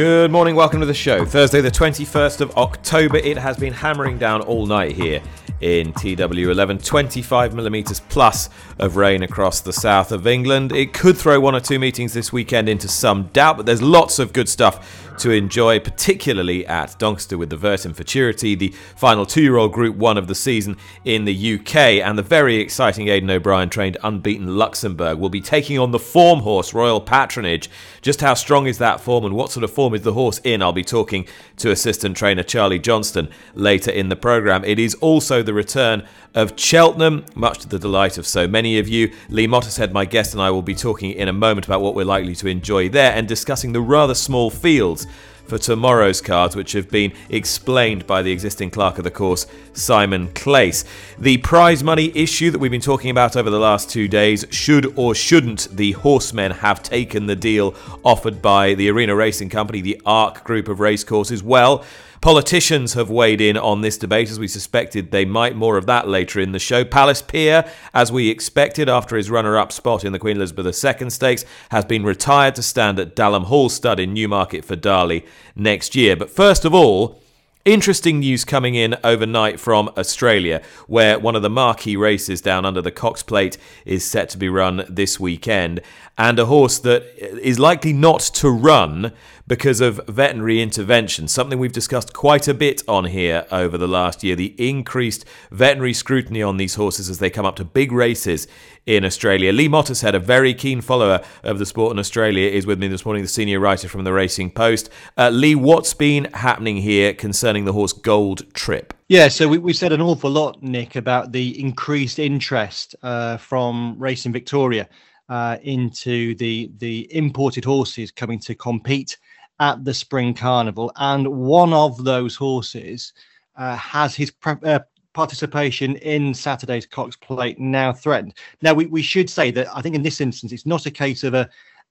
Good morning, welcome to the show. Thursday, the 21st of October. It has been hammering down all night here in TW11. 25 millimetres plus of rain across the south of England. It could throw one or two meetings this weekend into some doubt, but there's lots of good stuff to enjoy, particularly at Doncaster with the Vertem Futurity, the final two year old Group 1 of the season in the UK. And the very exciting Aidan O'Brien trained unbeaten Luxembourg will be taking on the form horse Royal Patronage. Just how strong is that form and what sort of form is the horse in? I'll be talking to assistant trainer Charlie Johnston later in the programme. It is also the return of Cheltenham, much to the delight of so many of you. Lee Mottershead, my guest, and I will be talking in a moment about what we're likely to enjoy there and discussing the rather small fields for tomorrow's cards, which have been explained by the existing clerk of the course, Simon Claisse. The prize money issue that we've been talking about over the last two days should or shouldn't the horsemen have taken the deal offered by the Arena Racing Company, the ARC group of racecourses? Well, Politicians have weighed in on this debate as we suspected they might. More of that later in the show. Palace Pier, as we expected after his runner up spot in the Queen Elizabeth II Stakes, has been retired to stand at Dalham Hall Stud in Newmarket for Darley next year. But first of all, Interesting news coming in overnight from Australia, where one of the marquee races down under the Cox Plate is set to be run this weekend, and a horse that is likely not to run because of veterinary intervention, something we've discussed quite a bit on here over the last year. The increased veterinary scrutiny on these horses as they come up to big races in Australia. Lee Mottershead, a very keen follower of the sport in Australia, is with me this morning, the senior writer from the Racing Post. Uh, Lee, what's been happening here concerning the horse Gold Trip? Yeah, so we, we said an awful lot, Nick, about the increased interest uh, from Racing Victoria uh, into the the imported horses coming to compete at the Spring Carnival, and one of those horses uh, has his pre- uh, participation in Saturday's Cox Plate now threatened. Now, we, we should say that I think in this instance, it's not a case of a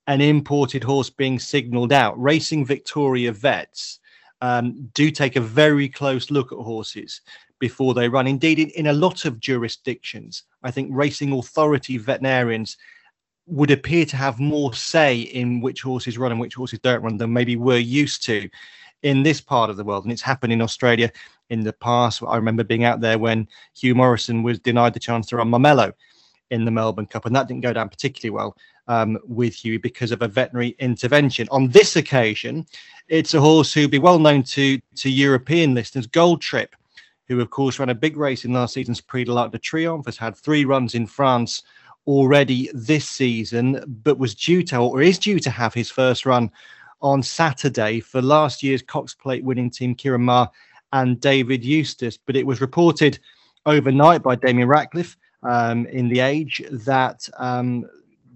an imported horse being signalled out. Racing Victoria vets um, do take a very close look at horses before they run. Indeed, in, in a lot of jurisdictions, I think racing authority veterinarians would appear to have more say in which horses run and which horses don't run than maybe we're used to in this part of the world. And it's happened in Australia in the past. I remember being out there when Hugh Morrison was denied the chance to run Marmelo in the Melbourne Cup, and that didn't go down particularly well um, with Hugh because of a veterinary intervention. On this occasion, it's a horse who'd be well known to to European listeners, Gold Trip, who of course ran a big race in last season's Prix de l'Arc de Triomphe, has had three runs in France already this season, but was due to or is due to have his first run on Saturday for last year's Cox Plate winning team Ciaron Maher and David Eustace. But it was reported overnight by Damien Ractliffe um, in the Age that um,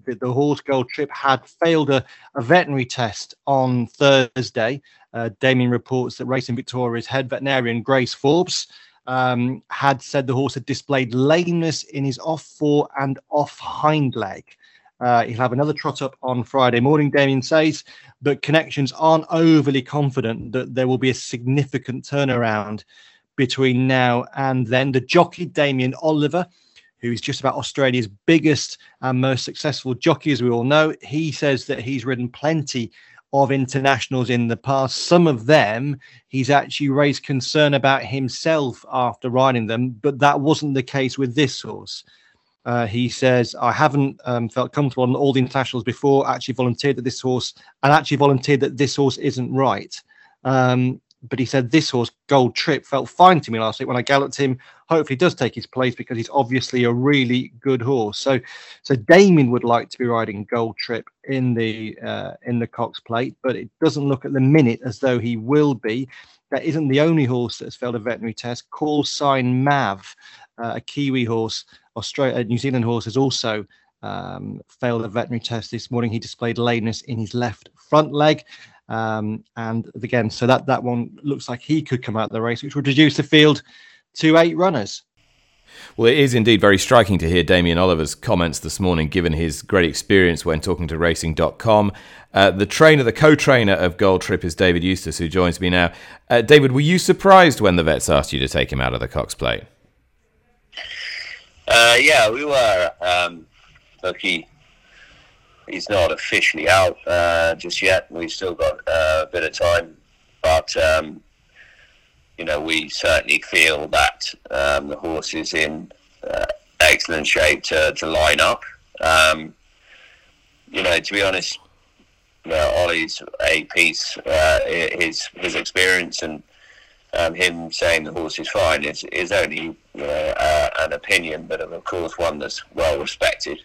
the, the, horse gold trip had failed a, a veterinary test on Thursday. Uh, Damien reports that Racing Victoria's head veterinarian Grace Forbes um, had said the horse had displayed lameness in his off fore and off hind leg. Uh, he'll have another trot up on Friday morning, Damien says, but connections aren't overly confident that there will be a significant turnaround between now and then. The jockey, Damien Oliver, who is just about Australia's biggest and most successful jockey, as we all know, he says that he's ridden plenty of internationals in the past. Some of them he's actually raised concern about himself after riding them, but that wasn't the case with this horse. Uh, he says, I haven't um, felt comfortable on all the internationals before, actually volunteered that this horse, and actually volunteered that this horse isn't right. Um, but he said this horse, Gold Trip, felt fine to me last week when I galloped him. Hopefully, does take his place because he's obviously a really good horse. So, so Damien would like to be riding Gold Trip in the uh, in the Cox Plate, but it doesn't look at the minute as though he will be. That isn't the only horse that has failed a veterinary test. Call Sign Mav, uh, a Kiwi horse, Australia, New Zealand horse, has also um, failed a veterinary test this morning. He displayed lameness in his left front leg. Um, and again, so that, that one looks like he could come out of the race, which would reduce the field to eight runners. Well, it is indeed very striking to hear Damien Oliver's comments this morning, given his great experience when talking to Racing.com. Uh, the trainer, the co trainer of Gold Trip is David Eustace, who joins me now. Uh, David, were you surprised when the vets asked you to take him out of the Cox Plate? Uh, yeah, we were. Um, look, he, he's not officially out uh, just yet. We've still got uh, a bit of time. But um, you know, we certainly feel that um, the horse is in uh, excellent shape to, to line up. Um, you know, to be honest, you know, Ollie's a piece, uh, his his experience and um, him saying the horse is fine is, is only uh, an opinion, but of course one that's well respected.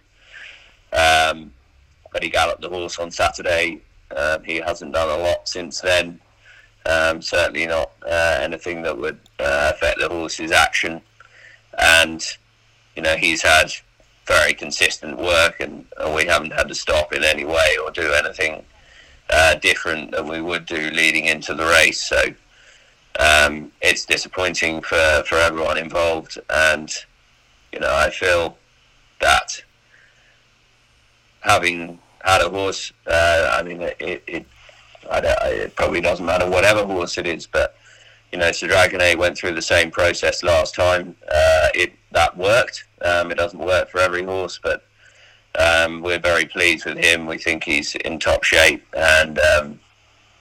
Um, but he galloped the horse on Saturday. Um, he hasn't done a lot since then. Um, certainly not uh, anything that would uh, affect the horse's action. And, you know, he's had very consistent work and, and, we haven't had to stop in any way or do anything uh, different than we would do leading into the race. So um, it's disappointing for, for everyone involved. And, you know, I feel that having had a horse, uh, I mean, it, it it probably doesn't matter whatever horse it is, but you know, Sir Dragonet went through the same process last time. Uh, it that worked. Um, it doesn't work for every horse, but um, we're very pleased with him. We think he's in top shape, and um,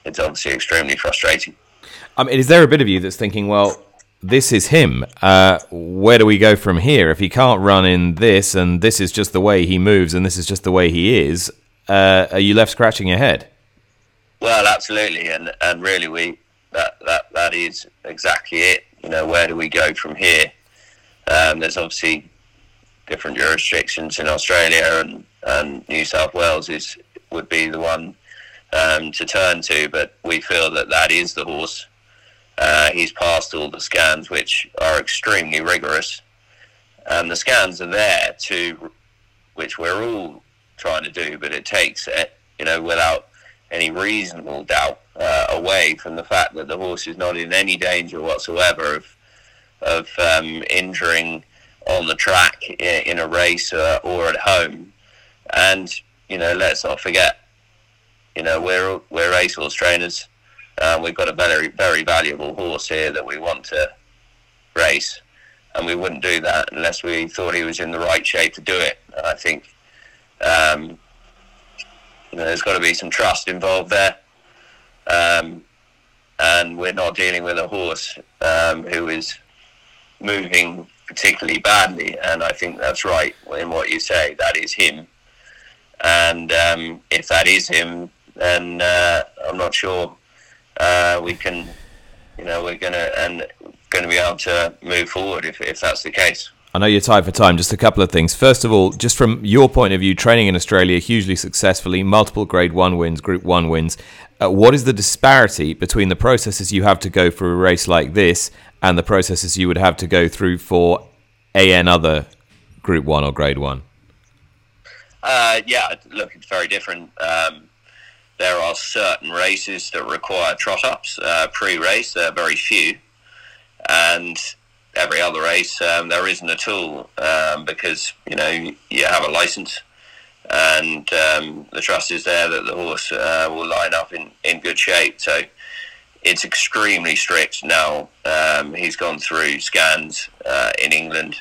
it's obviously extremely frustrating. I mean, is there a bit of you that's thinking, well, this is him. Uh, where do we go from here? If he can't run in this, and this is just the way he moves, and this is just the way he is, uh, are you left scratching your head? Well, absolutely, and and really, we that that that is exactly it. You know, where do we go from here? Um, there's obviously different jurisdictions in Australia, and, and New South Wales is would be the one um, to turn to. But we feel that that is the horse. Uh, he's passed all the scans, which are extremely rigorous, and the scans are there to, which we're all trying to do. But it takes it, you know, without any reasonable doubt uh, away from the fact that the horse is not in any danger whatsoever of of um, injuring on the track in, a race uh, or at home. And you know, let's not forget, you know, we're we're racehorse trainers. Uh, we've got a very very valuable horse here that we want to race, and we wouldn't do that unless we thought he was in the right shape to do it. I think. Um, you know, there's got to be some trust involved there. Um, and we're not dealing with a horse um, who is moving particularly badly. And I think that's right in what you say. That is him. And um, if that is him, then uh, I'm not sure uh, we can, you know, we're gonna and to be able to move forward if, if that's the case. I know you're tight for time. Just a couple of things. First of all, just from your point of view, training in Australia hugely successfully, multiple Grade One wins, Group One wins. Uh, what is the disparity between the processes you have to go for a race like this and the processes you would have to go through for AN other Group One or Grade One? Uh, yeah, look, it's very different. Um, there are certain races that require trot ups uh, pre-race. There are very few, and every other race, um, there isn't at all um, because you know you have a license and um, the trust is there that the horse uh, will line up in, in good shape. So it's extremely strict now. Um, he's gone through scans uh, in England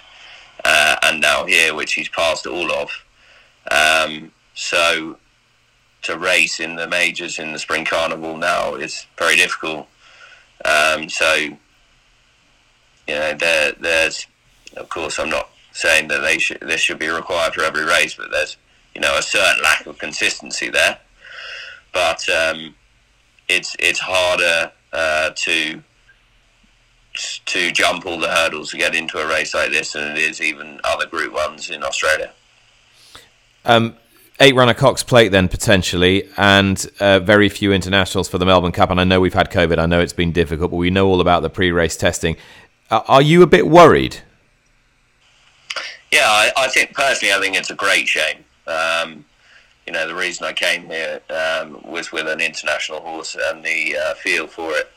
uh, and now here, which he's passed all of. Um, so to race in the majors in the spring carnival now is very difficult. Um, so you know, there, there's, of course, I'm not saying that they should, this should be required for every race, but there's, you know, a certain lack of consistency there. But um, it's it's harder uh, to to jump all the hurdles to get into a race like this than it is even other Group Ones in Australia. Um, eight runner Cox Plate then potentially, and uh, very few internationals for the Melbourne Cup. And I know we've had COVID. I know it's been difficult, but we know all about the pre-race testing. Uh, are you a bit worried? Yeah, I, I, think personally, I think it's a great shame. Um, you know, the reason I came here um, was with an international horse, and the uh, feel for it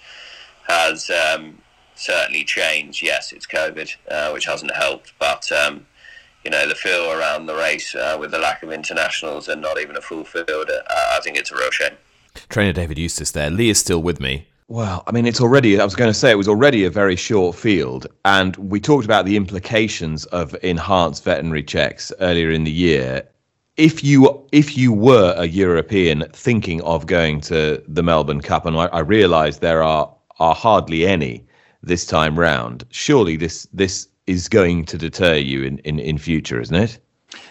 has um, certainly changed. Yes, it's COVID, uh, which hasn't helped, but um, you know, the feel around the race uh, with the lack of internationals and not even a full field, uh, I think it's a real shame. Trainer David Eustace there. Lee is still with me. Well, I mean, it's already, I was going to say, it was already a very short field. And we talked about the implications of enhanced veterinary checks earlier in the year if you if you were a European thinking of going to the Melbourne Cup, and I, I realise there are are hardly any this time round, surely this this is going to deter you in, in, in future, isn't it?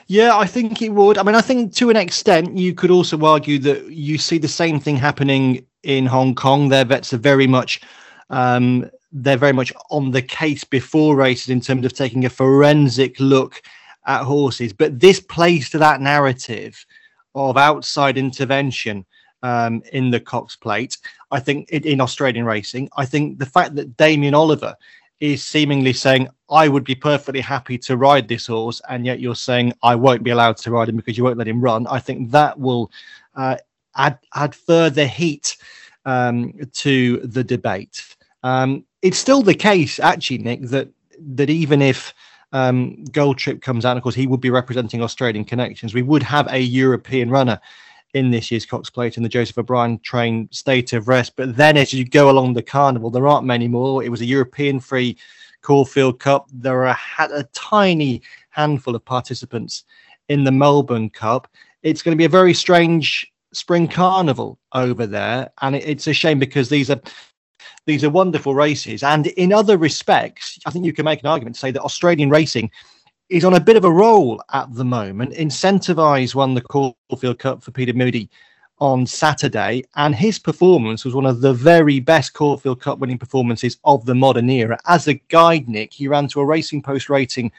Yeah, I think it would. I mean, I think to an extent you could also argue that you see the same thing happening in Hong Kong. Their vets are very much um, they're very much on the case before races in terms of taking a forensic look at horses. But this plays to that narrative of outside intervention um, in the Cox Plate. I think in Australian racing, I think the fact that Damien Oliver is seemingly saying, I would be perfectly happy to ride this horse, and yet you're saying I won't be allowed to ride him because you won't let him run. I think that will uh, add add further heat um, to the debate. Um, it's still the case, actually, Nick, that that even if um, Gold Trip comes out. Of course, he would be representing Australian connections. We would have a European runner in this year's Cox Plate in the Joseph O'Brien train state of rest. But then as you go along the carnival, there aren't many more. It was a European free Caulfield Cup. There are a, a tiny handful of participants in the Melbourne Cup. It's going to be a very strange spring carnival over there. And it, it's a shame because these are these are wonderful races. And in other respects, I think you can make an argument to say that Australian racing is on a bit of a roll at the moment. Incentivise won the Caulfield Cup for Peter Moody on Saturday, and his performance was one of the very best Caulfield Cup winning performances of the modern era. As a guide, Nick, he ran to a Racing Post rating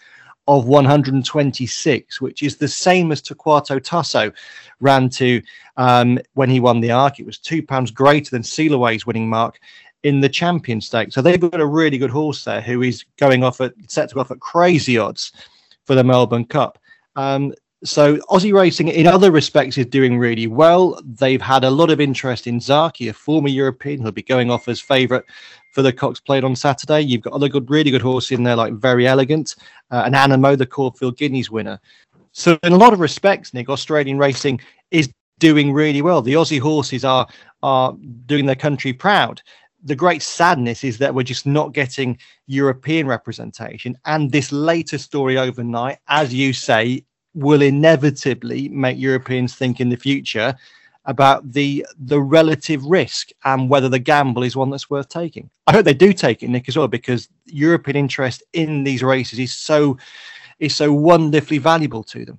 of 126, which is the same as Torquato Tasso ran to um, when he won the Arc. It was two pounds greater than Sealiway's winning mark in the champion stake. So they've got a really good horse there who is going off at set to go off at crazy odds for the Melbourne Cup. Um, so Aussie racing, in other respects, is doing really well. They've had a lot of interest in Zaaki, a former European, who'll be going off as favourite for the Cox Plate on Saturday. You've got other good, really good horses in there, like Very Elegant uh, and Anamoe, the Caulfield Guineas winner. So, in a lot of respects, Nick, Australian racing is doing really well. The Aussie horses are are doing their country proud the great sadness is that we're just not getting European representation. And this later story overnight, as you say, will inevitably make Europeans think in the future about the the relative risk and whether the gamble is one that's worth taking. I hope they do take it, Nick, as well, because European interest in these races is so is so wonderfully valuable to them.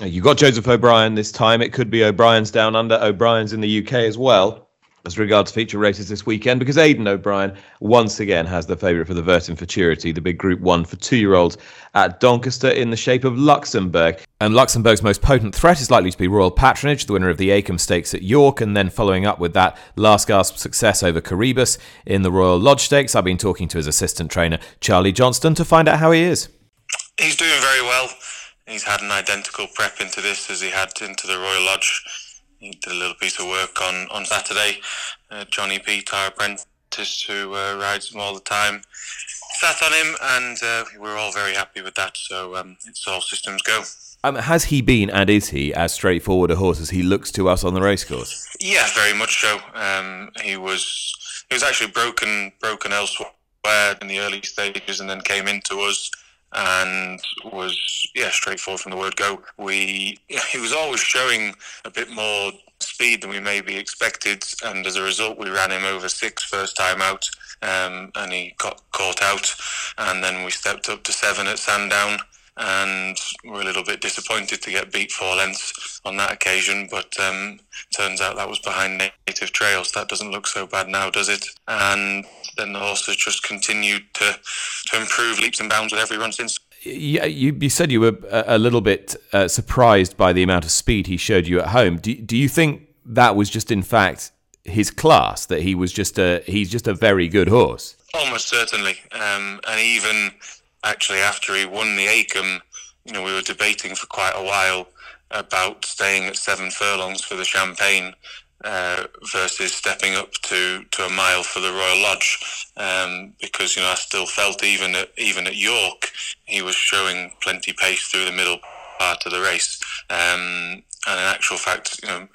You got Joseph O'Brien this time. It could be O'Brien's down under. O'Brien's in the UK as well as regards feature races this weekend because Aidan O'Brien once again has the favourite for the Vertem Futurity, the big Group 1 for two-year-olds at Doncaster in the shape of Luxembourg. And Luxembourg's most potent threat is likely to be Royal Patronage, the winner of the Acomb Stakes at York, and then following up with that last gasp success over Coroebus in the Royal Lodge Stakes. I've been talking to his assistant trainer, Charlie Johnston, to find out how he is. He's doing very well. He's had an identical prep into this as he had into the Royal Lodge he did a little piece of work on on Saturday. Uh, Jonny Peate, our apprentice, who uh, rides him all the time, sat on him, and uh, we're all very happy with that. So um, it's all systems go. Um, has he been and is he as straightforward a horse as he looks to us on the racecourse? Yeah, very much so. Um, he was he was actually broken broken elsewhere in the early stages, and then came into us and was yeah straightforward from the word go. We he was always showing a bit more speed than we maybe expected, and as a result, we ran him over six first time out, um, and he got caught out, and then we stepped up to seven at Sandown. And we're a little bit disappointed to get beat four lengths on that occasion, but um, turns out that was behind native trails. That doesn't look so bad now, does it? And then the horse has just continued to to improve leaps and bounds with every run since. Yeah, you, you said you were a, little bit uh, surprised by the amount of speed he showed you at home. Do, do you think that was just in fact his class that he was just a he's just a very good horse? Almost certainly, um, and even actually after he won the Acomb, you know, we were debating for quite a while about staying at seven furlongs for the Champagne uh, versus stepping up to, to a mile for the Royal Lodge, um, because you know I still felt even at even at York he was showing plenty pace through the middle part of the race, um, and in actual fact, you know,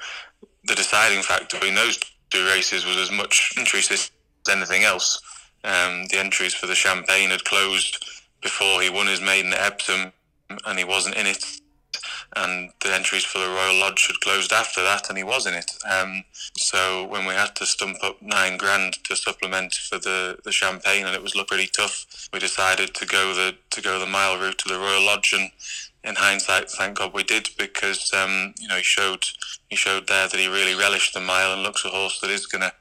the deciding factor between those two races was as much entry as anything else. Um, the entries for the Champagne had closed before he won his maiden at Epsom, and he wasn't in it. And the entries for the Royal Lodge had closed after that, and he was in it. Um, so when we had to stump up nine grand to supplement for the, the Champagne, and it was pretty tough, we decided to go the to go the mile route to the Royal Lodge, and in hindsight, thank God we did because um, you know he showed he showed there that he really relished the mile and looks a horse that is going to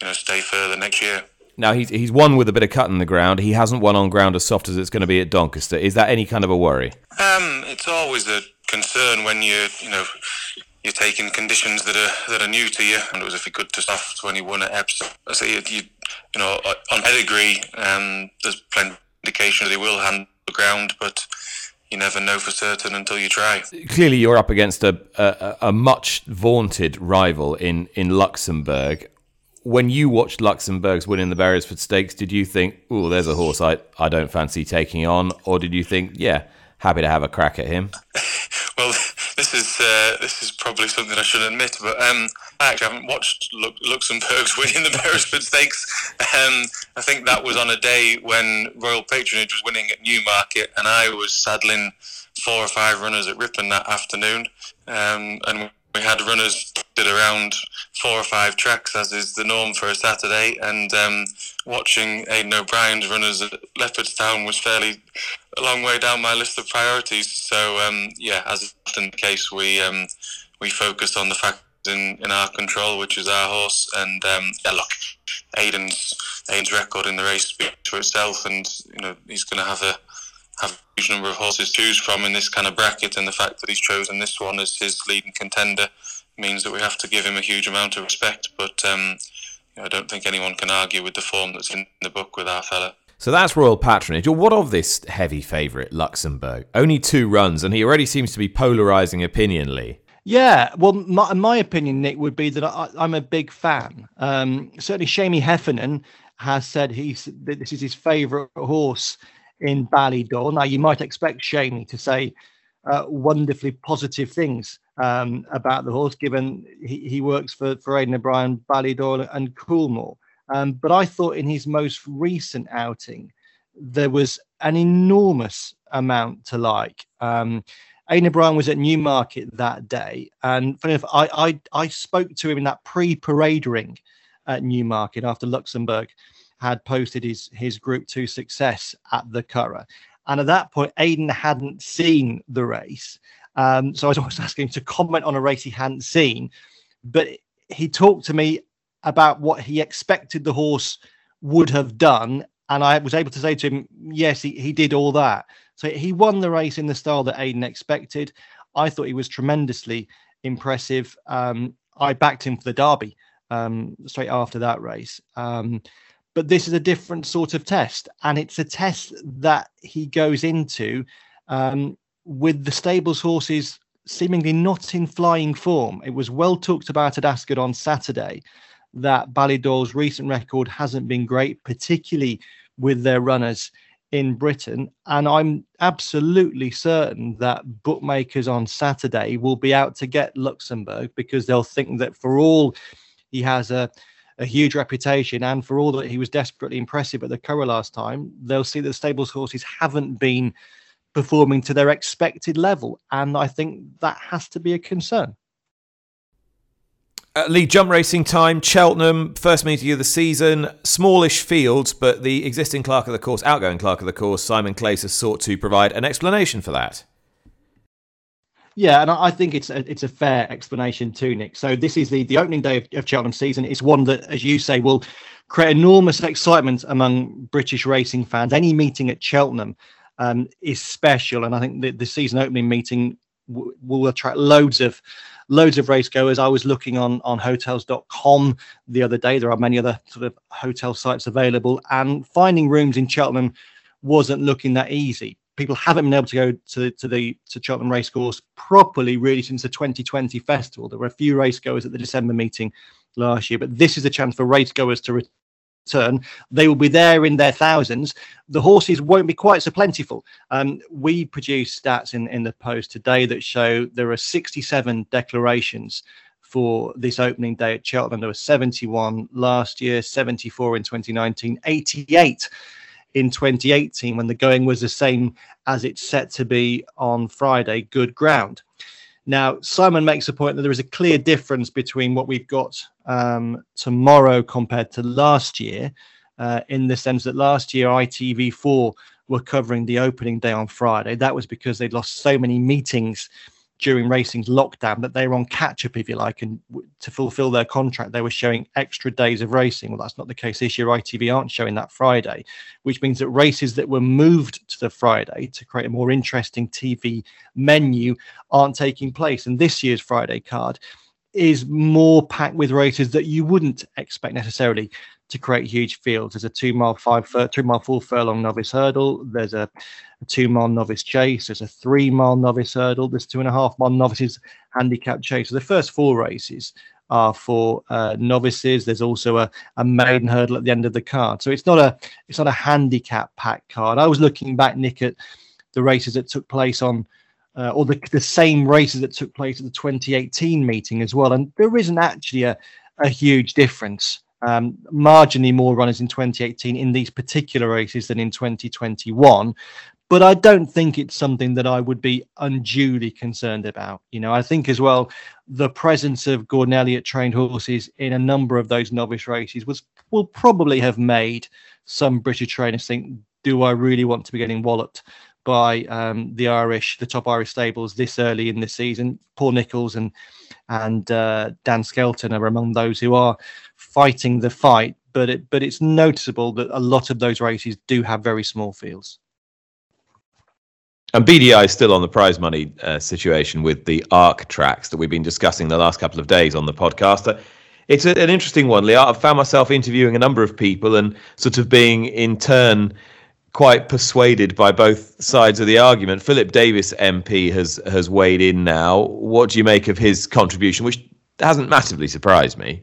you know stay further next year. Now he's he's won with a bit of cut in the ground. He hasn't won on ground as soft as it's going to be at Doncaster. Is that any kind of a worry? Um, it's always a concern when you you know you're taking conditions that are that are new to you. And it was if he could to soft when he won at Epsom. I say you, you you know on pedigree, um, there's plenty of indication that he will handle the ground, but you never know for certain until you try. Clearly, you're up against a, a, a much vaunted rival in, in Luxembourg. When you watched Luxembourg's winning the Beresford Stakes, did you think, "Oh, there's a horse I, I don't fancy taking on," or did you think, "Yeah, happy to have a crack at him"? well, this is uh, this is probably something I should admit, but um, I actually haven't watched Luxembourg's winning the Beresford Stakes. Um, I think that was on a day when Royal Patronage was winning at Newmarket, and I was saddling four or five runners at Ripon that afternoon, um, and we had runners did around four or five tracks, as is the norm for a Saturday. And um, watching Aidan O'Brien's runners at Leopardstown was fairly a long way down my list of priorities. So um, yeah, as is often the case, we um, we focused on the fact in, in our control, which is our horse. And um, yeah, look, Aidan's Aidan's record in the race speaks for itself, and you know he's going to have a have a huge number of horses to choose from in this kind of bracket, and the fact that he's chosen this one as his leading contender means that we have to give him a huge amount of respect. But um, I don't think anyone can argue with the form that's in the book with our fella. So that's royal patronage. Or what of this heavy favourite, Luxembourg? Only two runs, and he already seems to be polarising opinion, Lee. Yeah, well, my, my opinion, Nick, would be that I, am a big fan. Um, certainly, Seamie Heffernan has said he's that this is his favourite horse in Ballydoyle. Now, you might expect Seamie to say uh, wonderfully positive things um, about the horse, given he, he works for, for Aidan O'Brien, Ballydoyle, and Coolmore. Um, but I thought in his most recent outing, there was an enormous amount to like. Um, Aidan O'Brien was at Newmarket that day, and funny enough, I, I, I spoke to him in that pre-parade ring at Newmarket after Luxembourg had posted his his Group Two success at the Curragh, and at that point, Aidan hadn't seen the race, um, so I was always asking him to comment on a race he hadn't seen, but he talked to me about what he expected the horse would have done. And I was able to say to him, yes, he, he did all that. So he won the race in the style that Aidan expected. I thought he was tremendously impressive. Um, I backed him for the Derby um, straight after that race. Um, but this is a different sort of test, and it's a test that he goes into um, with the stables horses seemingly not in flying form. It was well talked about at Ascot on Saturday that Ballydoyle's recent record hasn't been great, particularly with their runners in Britain. And I'm absolutely certain that bookmakers on Saturday will be out to get Luxembourg because they'll think that for all he has a, a huge reputation and for all that he was desperately impressive at the Curragh last time, they'll see that the stables horses haven't been performing to their expected level. And I think that has to be a concern. Uh, Lee, jump racing time, Cheltenham, first meeting of the season, smallish fields, but the existing clerk of the course, outgoing clerk of the course, Simon Claisse, has sought to provide an explanation for that. Yeah, and I think it's a, it's a fair explanation too, Nick. So this is the, the opening day of, of Cheltenham season. It's one that, as you say, will create enormous excitement among British racing fans. Any meeting at Cheltenham um, is special, and I think the, the season opening meeting w- will attract loads of loads of race goers. I was looking on on hotels.com the other day. There are many other sort of hotel sites available, and finding rooms in Cheltenham wasn't looking that easy. People haven't been able to go to, to the to Cheltenham Racecourse properly really since the 2020 festival. There were a few racegoers at the December meeting last year, but this is a chance for racegoers to return. They will be there in their thousands. The horses won't be quite so plentiful. Um, we produced stats in, in the post today that show there are 67 declarations for this opening day at Cheltenham. There were 71 last year, 74 in 2019, 88 in 2018 when the going was the same as it's set to be on Friday, good ground. Now, Simon makes a point that there is a clear difference between what we've got um, tomorrow compared to last year, uh, in the sense that last year ITV4 were covering the opening day on Friday. That was because they'd lost so many meetings during racing's lockdown that they were on catch up, if you like, and to fulfill their contract, they were showing extra days of racing. Well, that's not the case this year. ITV aren't showing that Friday, which means that races that were moved to the Friday to create a more interesting TV menu aren't taking place. And this year's Friday card is more packed with races that you wouldn't expect necessarily to create huge fields. There's a two mile five fur, two mile full furlong novice hurdle. There's a, a, two mile novice chase. There's a three mile novice hurdle. There's two and a half mile novices handicap chase. So the first four races are for uh, novices. There's also a, a maiden hurdle at the end of the card. So it's not a it's not a handicap pack card. I was looking back, Nick, at the races that took place on. Uh, or the, the same races that took place at the 2018 meeting as well. And there isn't actually a, a huge difference um, marginally more runners in 2018 in these particular races than in 2021. But I don't think it's something that I would be unduly concerned about. You know, I think as well the presence of Gordon Elliott trained horses in a number of those novice races was will probably have made some British trainers think, do I really want to be getting walloped by um, the Irish, the top Irish stables this early in the season? Paul Nicholls and and uh, Dan Skelton are among those who are fighting the fight, but it, but it's noticeable that a lot of those races do have very small fields. And BDI is still on the prize money uh, situation with the ARC tracks that we've been discussing the last couple of days on the podcast. Uh, it's a, an interesting one, Lee. I've found myself interviewing a number of people and sort of being in turn quite persuaded by both sides of the argument. Philip Davies MP has has weighed in now. What do you make of his contribution, which hasn't massively surprised me?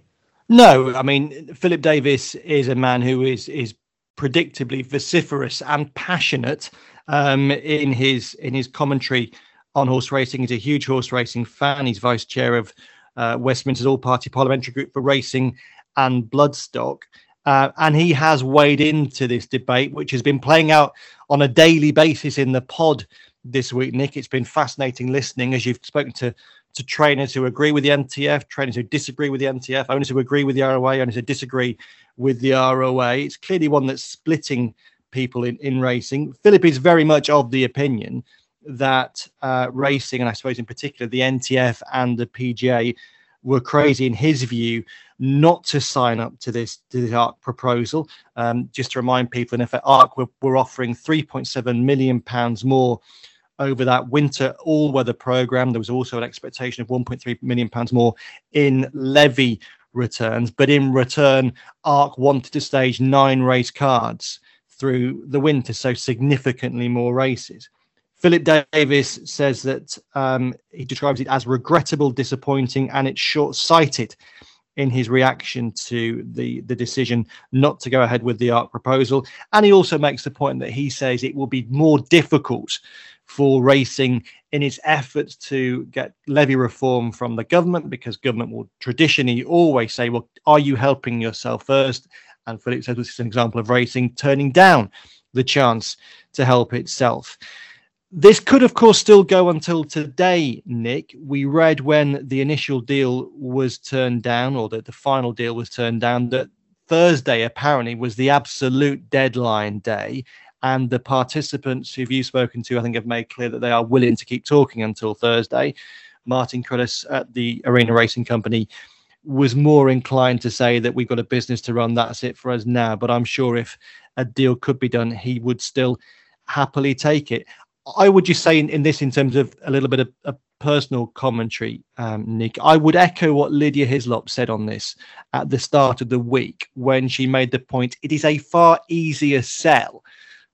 No, I mean Philip Davies is a man who is is predictably vociferous and passionate um, in his in his commentary on horse racing. He's a huge horse racing fan. He's vice chair of uh, Westminster's All Party Parliamentary Group for Racing and Bloodstock. Uh, and he has weighed into this debate, which has been playing out on a daily basis in the pod this week, Nick. It's been fascinating listening as you've spoken to to trainers who agree with the NTF, trainers who disagree with the NTF, owners who agree with the ROA, owners who disagree with the ROA. It's clearly one that's splitting people in, in racing. Philip is very much of the opinion that uh, racing, and I suppose in particular the NTF and the PJA, were crazy in his view not to sign up to this to the ARC proposal. Um, just to remind people, in effect, ARC were, were offering 3.7 million pounds more over that winter all-weather program. There was also an expectation of 1.3 million pounds more in levy returns, but in return, ARC wanted to stage nine race cards through the winter, so significantly more races. Philip Davies says that um, he describes it as regrettable, disappointing, and it's short-sighted in his reaction to the the decision not to go ahead with the ARC proposal. And he also makes the point that he says it will be more difficult for racing in its efforts to get levy reform from the government because government will traditionally always say, well, are you helping yourself first? And Philip says this is an example of racing turning down the chance to help itself. This could, of course, still go until today, Nick. We read when the initial deal was turned down, or that the final deal was turned down, that Thursday apparently was the absolute deadline day and the participants who you've spoken to, I think, have made clear that they are willing to keep talking until Thursday. Martin Cruddas at the Arena Racing Company was more inclined to say that we've got a business to run. That's it for us now. But I'm sure if a deal could be done, he would still happily take it. I would just say in, in this, in terms of a little bit of personal commentary, um, Nick, I would echo what Lydia Hislop said on this at the start of the week when she made the point it is a far easier sell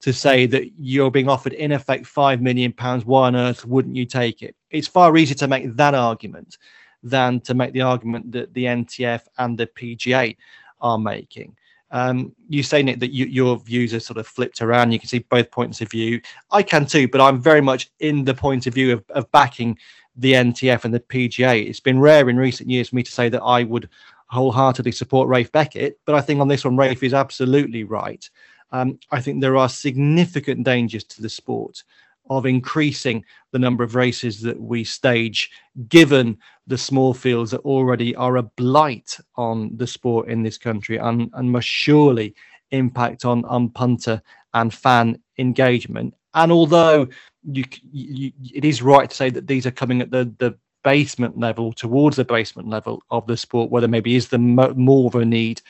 to say that you're being offered in effect five million pounds. Why on earth wouldn't you take it? It's far easier to make that argument than to make the argument that the NTF and the PJA are making. Um, you say Nick that you, your views are sort of flipped around. You can see both points of view. I can too, but I'm very much in the point of view of, of backing the NTF and the PJA. It's been rare in recent years for me to say that I would wholeheartedly support Ralph Beckett, but I think on this one, Ralph is absolutely right. Um, I think there are significant dangers to the sport of increasing the number of races that we stage, given the small fields that already are a blight on the sport in this country and, and must surely impact on, on punter and fan engagement. And although you, you, it is right to say that these are coming at the, the basement level towards the basement level of the sport, where there maybe is the mo- more of a need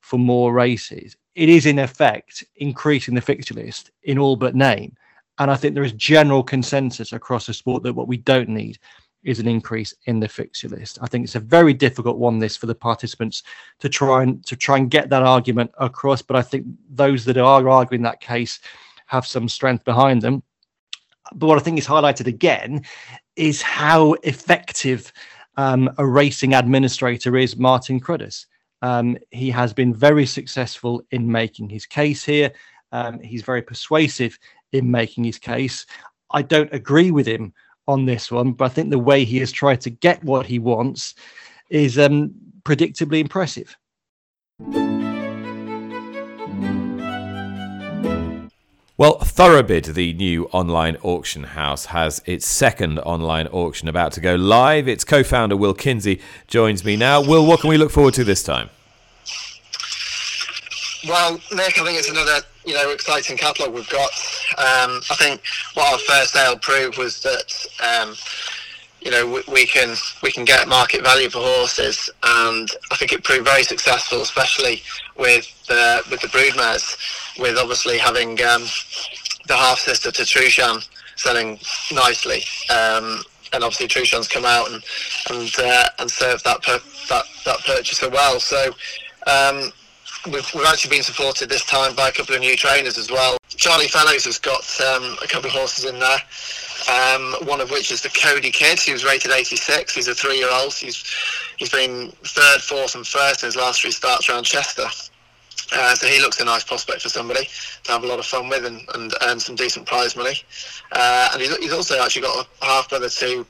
for more races, it is in effect increasing the fixture list in all but name. And I think there is general consensus across the sport that what we don't need is an increase in the fixture list. I think it's a very difficult one this for the participants to try and to try and get that argument across. But I think those that are arguing that case have some strength behind them. But what I think is highlighted again is how effective um, a racing administrator is Martin Cruddas. Um, he has been very successful in making his case here. Um, he's very persuasive in making his case. I don't agree with him on this one, but I think the way he has tried to get what he wants is um, predictably impressive. Well, Thoroughbid, the new online auction house, has its second online auction about to go live. Its co founder, Will Kinsey, joins me now. Will, what can we look forward to this time? Well, Nick, I think it's another you know exciting catalogue we've got. Um, I think what our first sale proved was that um, you know we, we, can we can get market value for horses, and I think it proved very successful, especially with the with the broodmares, with obviously having um, the half sister to Trueshan selling nicely. Um, and obviously Trueshan's come out and and uh, and served that per, that that purchaser well. So um, we've, we've actually been supported this time by a couple of new trainers as well. Charlie Fellowes has got um, a couple of horses in there. Um, one of which is the Cody Kid. Was rated 86. He's a three-year-old. He's he's been third, fourth, and first in his last three starts around Chester. Uh, so he looks a nice prospect for somebody to have a lot of fun with and, and earn some decent prize money. Uh, and he's, he's also actually got a half brother to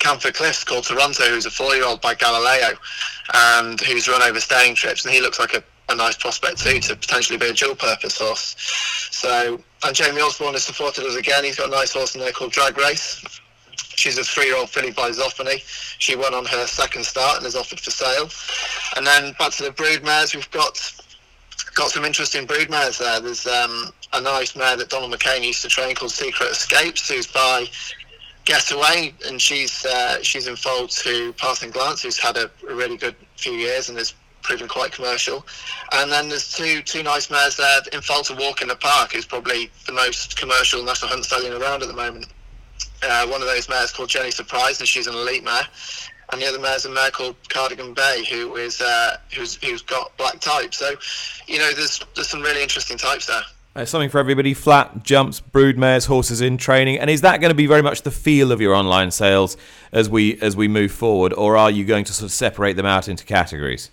Camphor Cliffs called Toronto, who's a four-year-old by Galileo, and who's run over staying trips, and he looks like a a nice prospect too to potentially be a dual purpose horse. So, and Jamie Osborne has supported us again. He's got a nice horse in there called Drag Race. She's a three-year-old filly by Zoffany. She won on her second start and is offered for sale. And then back to the brood mares, we've got got some interesting brood mares there. There's um, a nice mare that Donald McCain used to train called Secret Escapes, who's by Getaway, and she's uh, she's in foal to Passing Glance, who's had a, a really good few years and is proving quite commercial. And then there's two two nice mares there in Falter Walk in the Park, who's probably the most commercial national hunt stallion around at the moment. Uh, one of those mares called Jenny Surprise, and she's an elite mare. And the other mare's a mare called Cardigan Bay, who is uh, who's who's got black type. So, you know, there's there's some really interesting types there. Uh, something for everybody flat jumps brood mares horses in training and is that going to be very much the feel of your online sales as we as we move forward or are you going to sort of separate them out into categories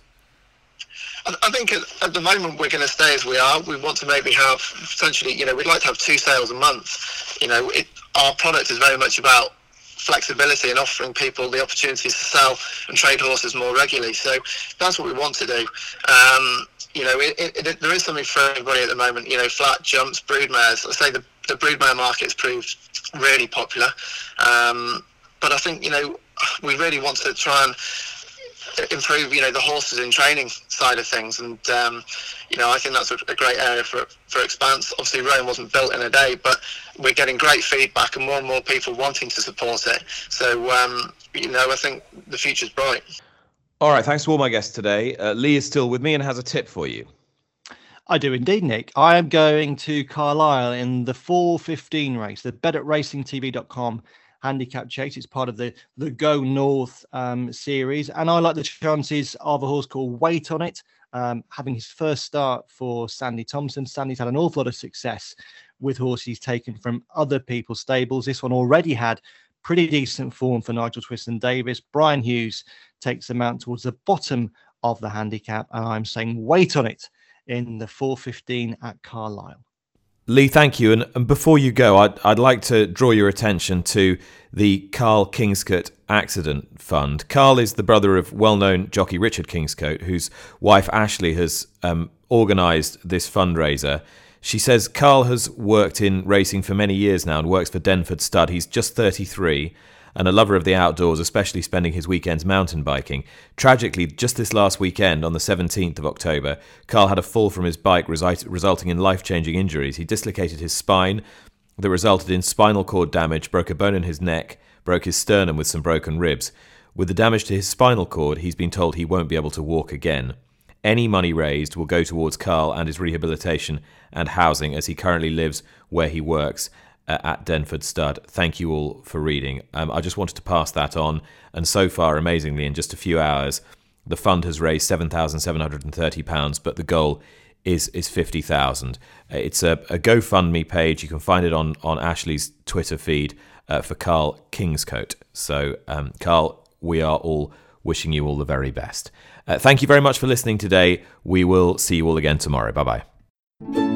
I think at, the moment we're going to stay as we are. We want to maybe have potentially, you know, we'd like to have two sales a month. You know, it, our product is very much about flexibility and offering people the opportunities to sell and trade horses more regularly. So that's what we want to do. Um, you know, it, it, it, there is something for everybody at the moment. You know, flat jumps, broodmares. I say the the broodmare has proved really popular, um, but I think you know we really want to try and improve, you know, the horses in training side of things. And um, you know, I think that's a, a, great area for for expanse. Obviously, Rome wasn't built in a day, but we're getting great feedback and more and more people wanting to support it. So um, you know, I think the future's bright. All right, thanks to all my guests today. Uh, Lee is still with me and has a tip for you. I do indeed, Nick. I am going to Carlisle in the 415 race, the bet at racingtv.com handicap chase. It's part of the the Go North um, series, and I like the chances of a horse called Wait on It. um, having his first start for Sandy Thomson. Sandy's had an awful lot of success with horses taken from other people's stables. This one already had pretty decent form for Nigel Twiston Davies. Brian Hughes takes the mount towards the bottom of the handicap, and I'm saying wait on it in the 415 at Carlisle. Lee, thank you. And, and before you go, I'd, I'd like to draw your attention to the Carl Kingscote Accident Fund. Carl is the brother of well known jockey Richard Kingscote, whose wife Ashley has um, organised this fundraiser. She says Carl has worked in racing for many years now and works for Denford Stud. He's just 33 and a lover of the outdoors, especially spending his weekends mountain biking. Tragically, just this last weekend, on the 17th of October, Carl had a fall from his bike, resulting in life changing injuries. He dislocated his spine, that resulted in spinal cord damage, broke a bone in his neck, broke his sternum with some broken ribs. With the damage to his spinal cord, he's been told he won't be able to walk again. Any money raised will go towards Carl and his rehabilitation and housing as he currently lives where he works uh, at Denford Stud. Thank you all for reading. Um, I just wanted to pass that on. And so far, amazingly, in just a few hours, the fund has raised £7,730, but the goal is is 50,000. Uh, it's a, a, GoFundMe page. You can find it on, on Ashley's Twitter feed uh, for Carl Kingscote. So, um, Carl, we are all wishing you all the very best. Uh, thank you very much for listening today. We will see you all again tomorrow. Bye bye.